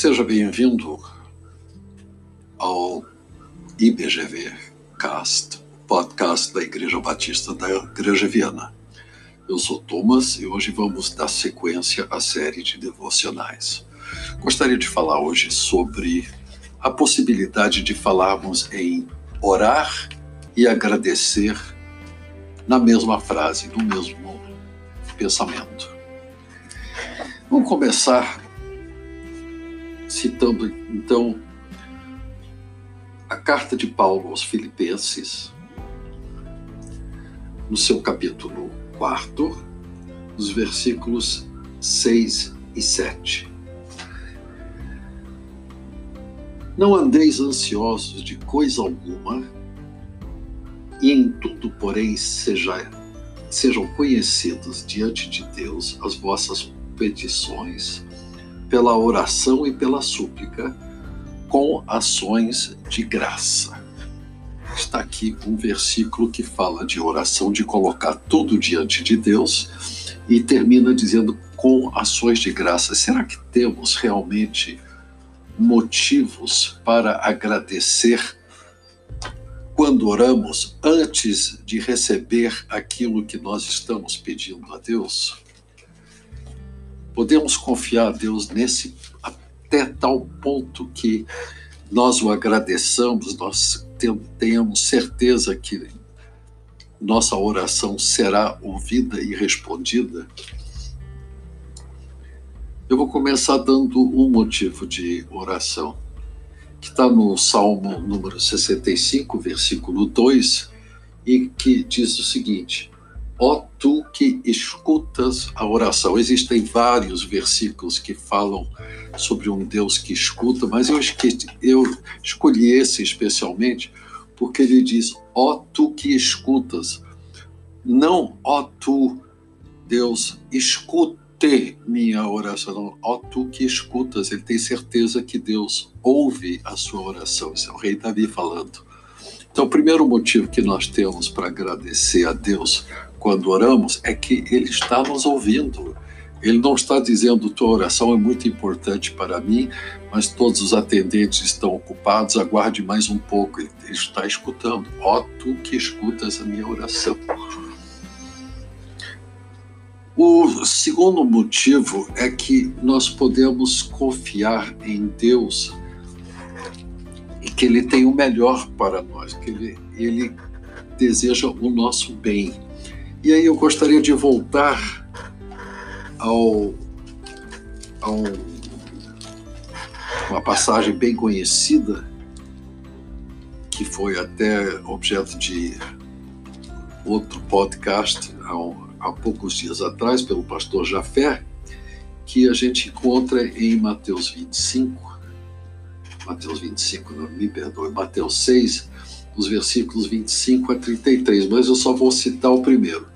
Seja bem-vindo ao IBGV Cast, podcast da Igreja Batista da Igreja Viana. Eu sou Thomas e hoje vamos dar sequência à série de devocionais. Gostaria de falar hoje sobre a possibilidade de falarmos em orar e agradecer na mesma frase, no mesmo pensamento. Vamos começar citando então a carta de Paulo aos Filipenses, no seu capítulo 4, os versículos 6 e 7. Não andeis ansiosos de coisa alguma, e em tudo, porém, seja, sejam conhecidos diante de Deus as vossas petições pela oração e pela súplica, com ações de graça. Está aqui um versículo que fala de oração, de colocar tudo diante de Deus, e termina dizendo com ações de graça. Será que temos realmente motivos para agradecer quando oramos antes de receber aquilo que nós estamos pedindo a Deus? Podemos confiar a Deus nesse até tal ponto que nós o agradeçamos, nós tenhamos certeza que nossa oração será ouvida e respondida. Eu vou começar dando um motivo de oração, que está no Salmo número 65, versículo 2, e que diz o seguinte: Ó tu que escutas a oração. Existem vários versículos que falam sobre um Deus que escuta, mas eu, eu escolhi esse especialmente porque ele diz: Ó tu que escutas. Não, ó tu, Deus, escute minha oração. Não, ó tu que escutas. Ele tem certeza que Deus ouve a sua oração. Isso é o rei Davi falando. Então, o primeiro motivo que nós temos para agradecer a Deus quando oramos é que Ele está nos ouvindo. Ele não está dizendo tua oração é muito importante para mim, mas todos os atendentes estão ocupados, aguarde mais um pouco. Ele está escutando. Ó, tu que escutas a minha oração. O segundo motivo é que nós podemos confiar em Deus e que Ele tem o melhor para nós, que Ele, ele deseja o nosso bem. E aí eu gostaria de voltar ao, ao uma passagem bem conhecida que foi até objeto de outro podcast há, há poucos dias atrás pelo pastor Jafé, que a gente encontra em Mateus 25, Mateus 25, não me perdoe, Mateus 6, os versículos 25 a 33, mas eu só vou citar o primeiro.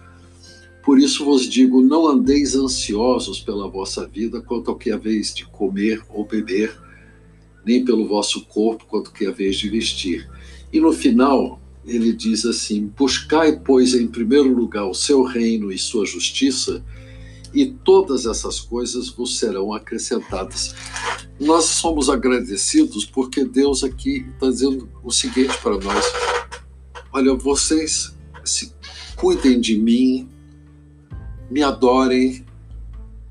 Por isso vos digo: não andeis ansiosos pela vossa vida quanto ao que é vez de comer ou beber, nem pelo vosso corpo quanto ao que é vez de vestir. E no final, ele diz assim: Buscai, pois, em primeiro lugar o seu reino e sua justiça, e todas essas coisas vos serão acrescentadas. Nós somos agradecidos porque Deus aqui está dizendo o seguinte para nós: olha, vocês se cuidem de mim, me adorem,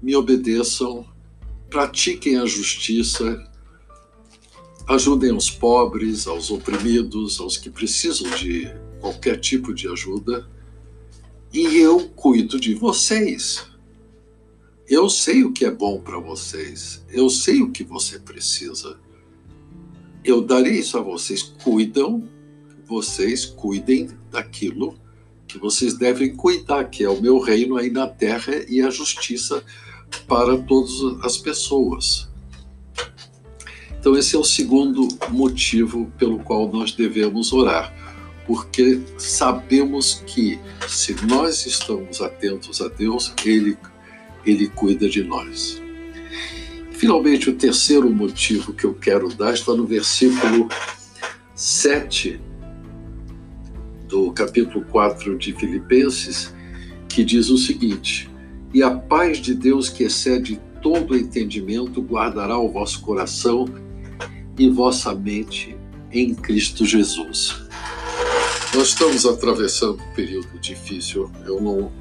me obedeçam, pratiquem a justiça, ajudem os pobres, aos oprimidos, aos que precisam de qualquer tipo de ajuda, e eu cuido de vocês. Eu sei o que é bom para vocês. Eu sei o que você precisa. Eu darei isso a vocês. Cuidam, vocês cuidem daquilo que vocês devem cuidar, que é o meu reino aí na terra e a justiça para todas as pessoas. Então, esse é o segundo motivo pelo qual nós devemos orar, porque sabemos que se nós estamos atentos a Deus, Ele ele cuida de nós. Finalmente, o terceiro motivo que eu quero dar está no versículo 7 do capítulo 4 de Filipenses, que diz o seguinte: E a paz de Deus, que excede todo entendimento guardará o vosso coração e vossa mente em Cristo Jesus. Nós estamos atravessando um período difícil. Eu não,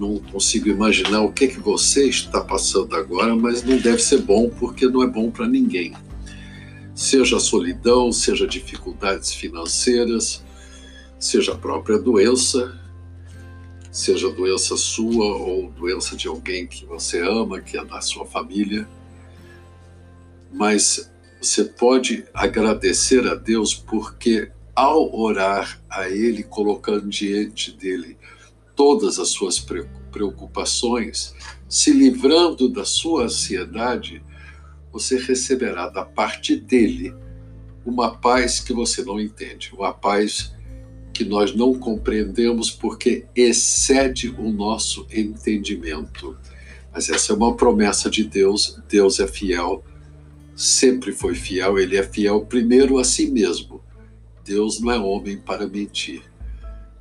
não consigo imaginar o que, que você está passando agora, mas não deve ser bom porque não é bom para ninguém. Seja solidão, seja dificuldades financeiras, seja a própria doença, seja doença sua ou doença de alguém que você ama, que é da sua família. Mas você pode agradecer a Deus porque ao orar a Ele, colocando diante dele todas as suas preocupações, se livrando da sua ansiedade, você receberá da parte dele uma paz que você não entende, uma paz que nós não compreendemos porque excede o nosso entendimento. Mas essa é uma promessa de Deus, Deus é fiel, sempre foi fiel, ele é fiel primeiro a si mesmo. Deus não é homem para mentir.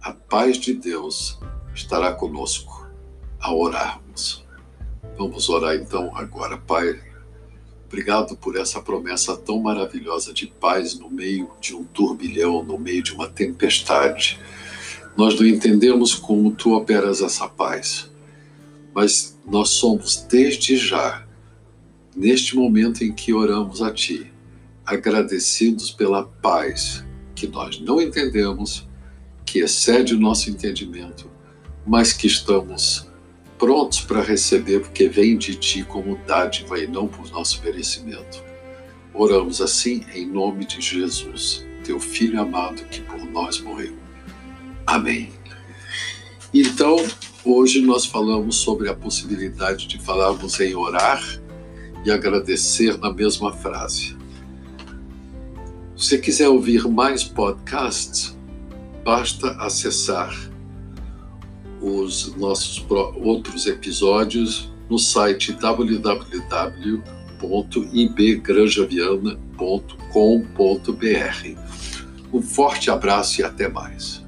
A paz de Deus estará conosco ao orarmos. Vamos orar então agora, Pai. Obrigado por essa promessa tão maravilhosa de paz no meio de um turbilhão, no meio de uma tempestade. Nós não entendemos como tu operas essa paz, mas nós somos desde já, neste momento em que oramos a ti, agradecidos pela paz que nós não entendemos, que excede o nosso entendimento, mas que estamos prontos para receber, porque vem de ti como dádiva e não por nosso merecimento. Oramos assim em nome de Jesus, teu Filho amado que por nós morreu. Amém. Então, hoje nós falamos sobre a possibilidade de falarmos em orar e agradecer na mesma frase. Se quiser ouvir mais podcasts, basta acessar os nossos outros episódios no site www.ibgranjaviana.com.br. Um forte abraço e até mais.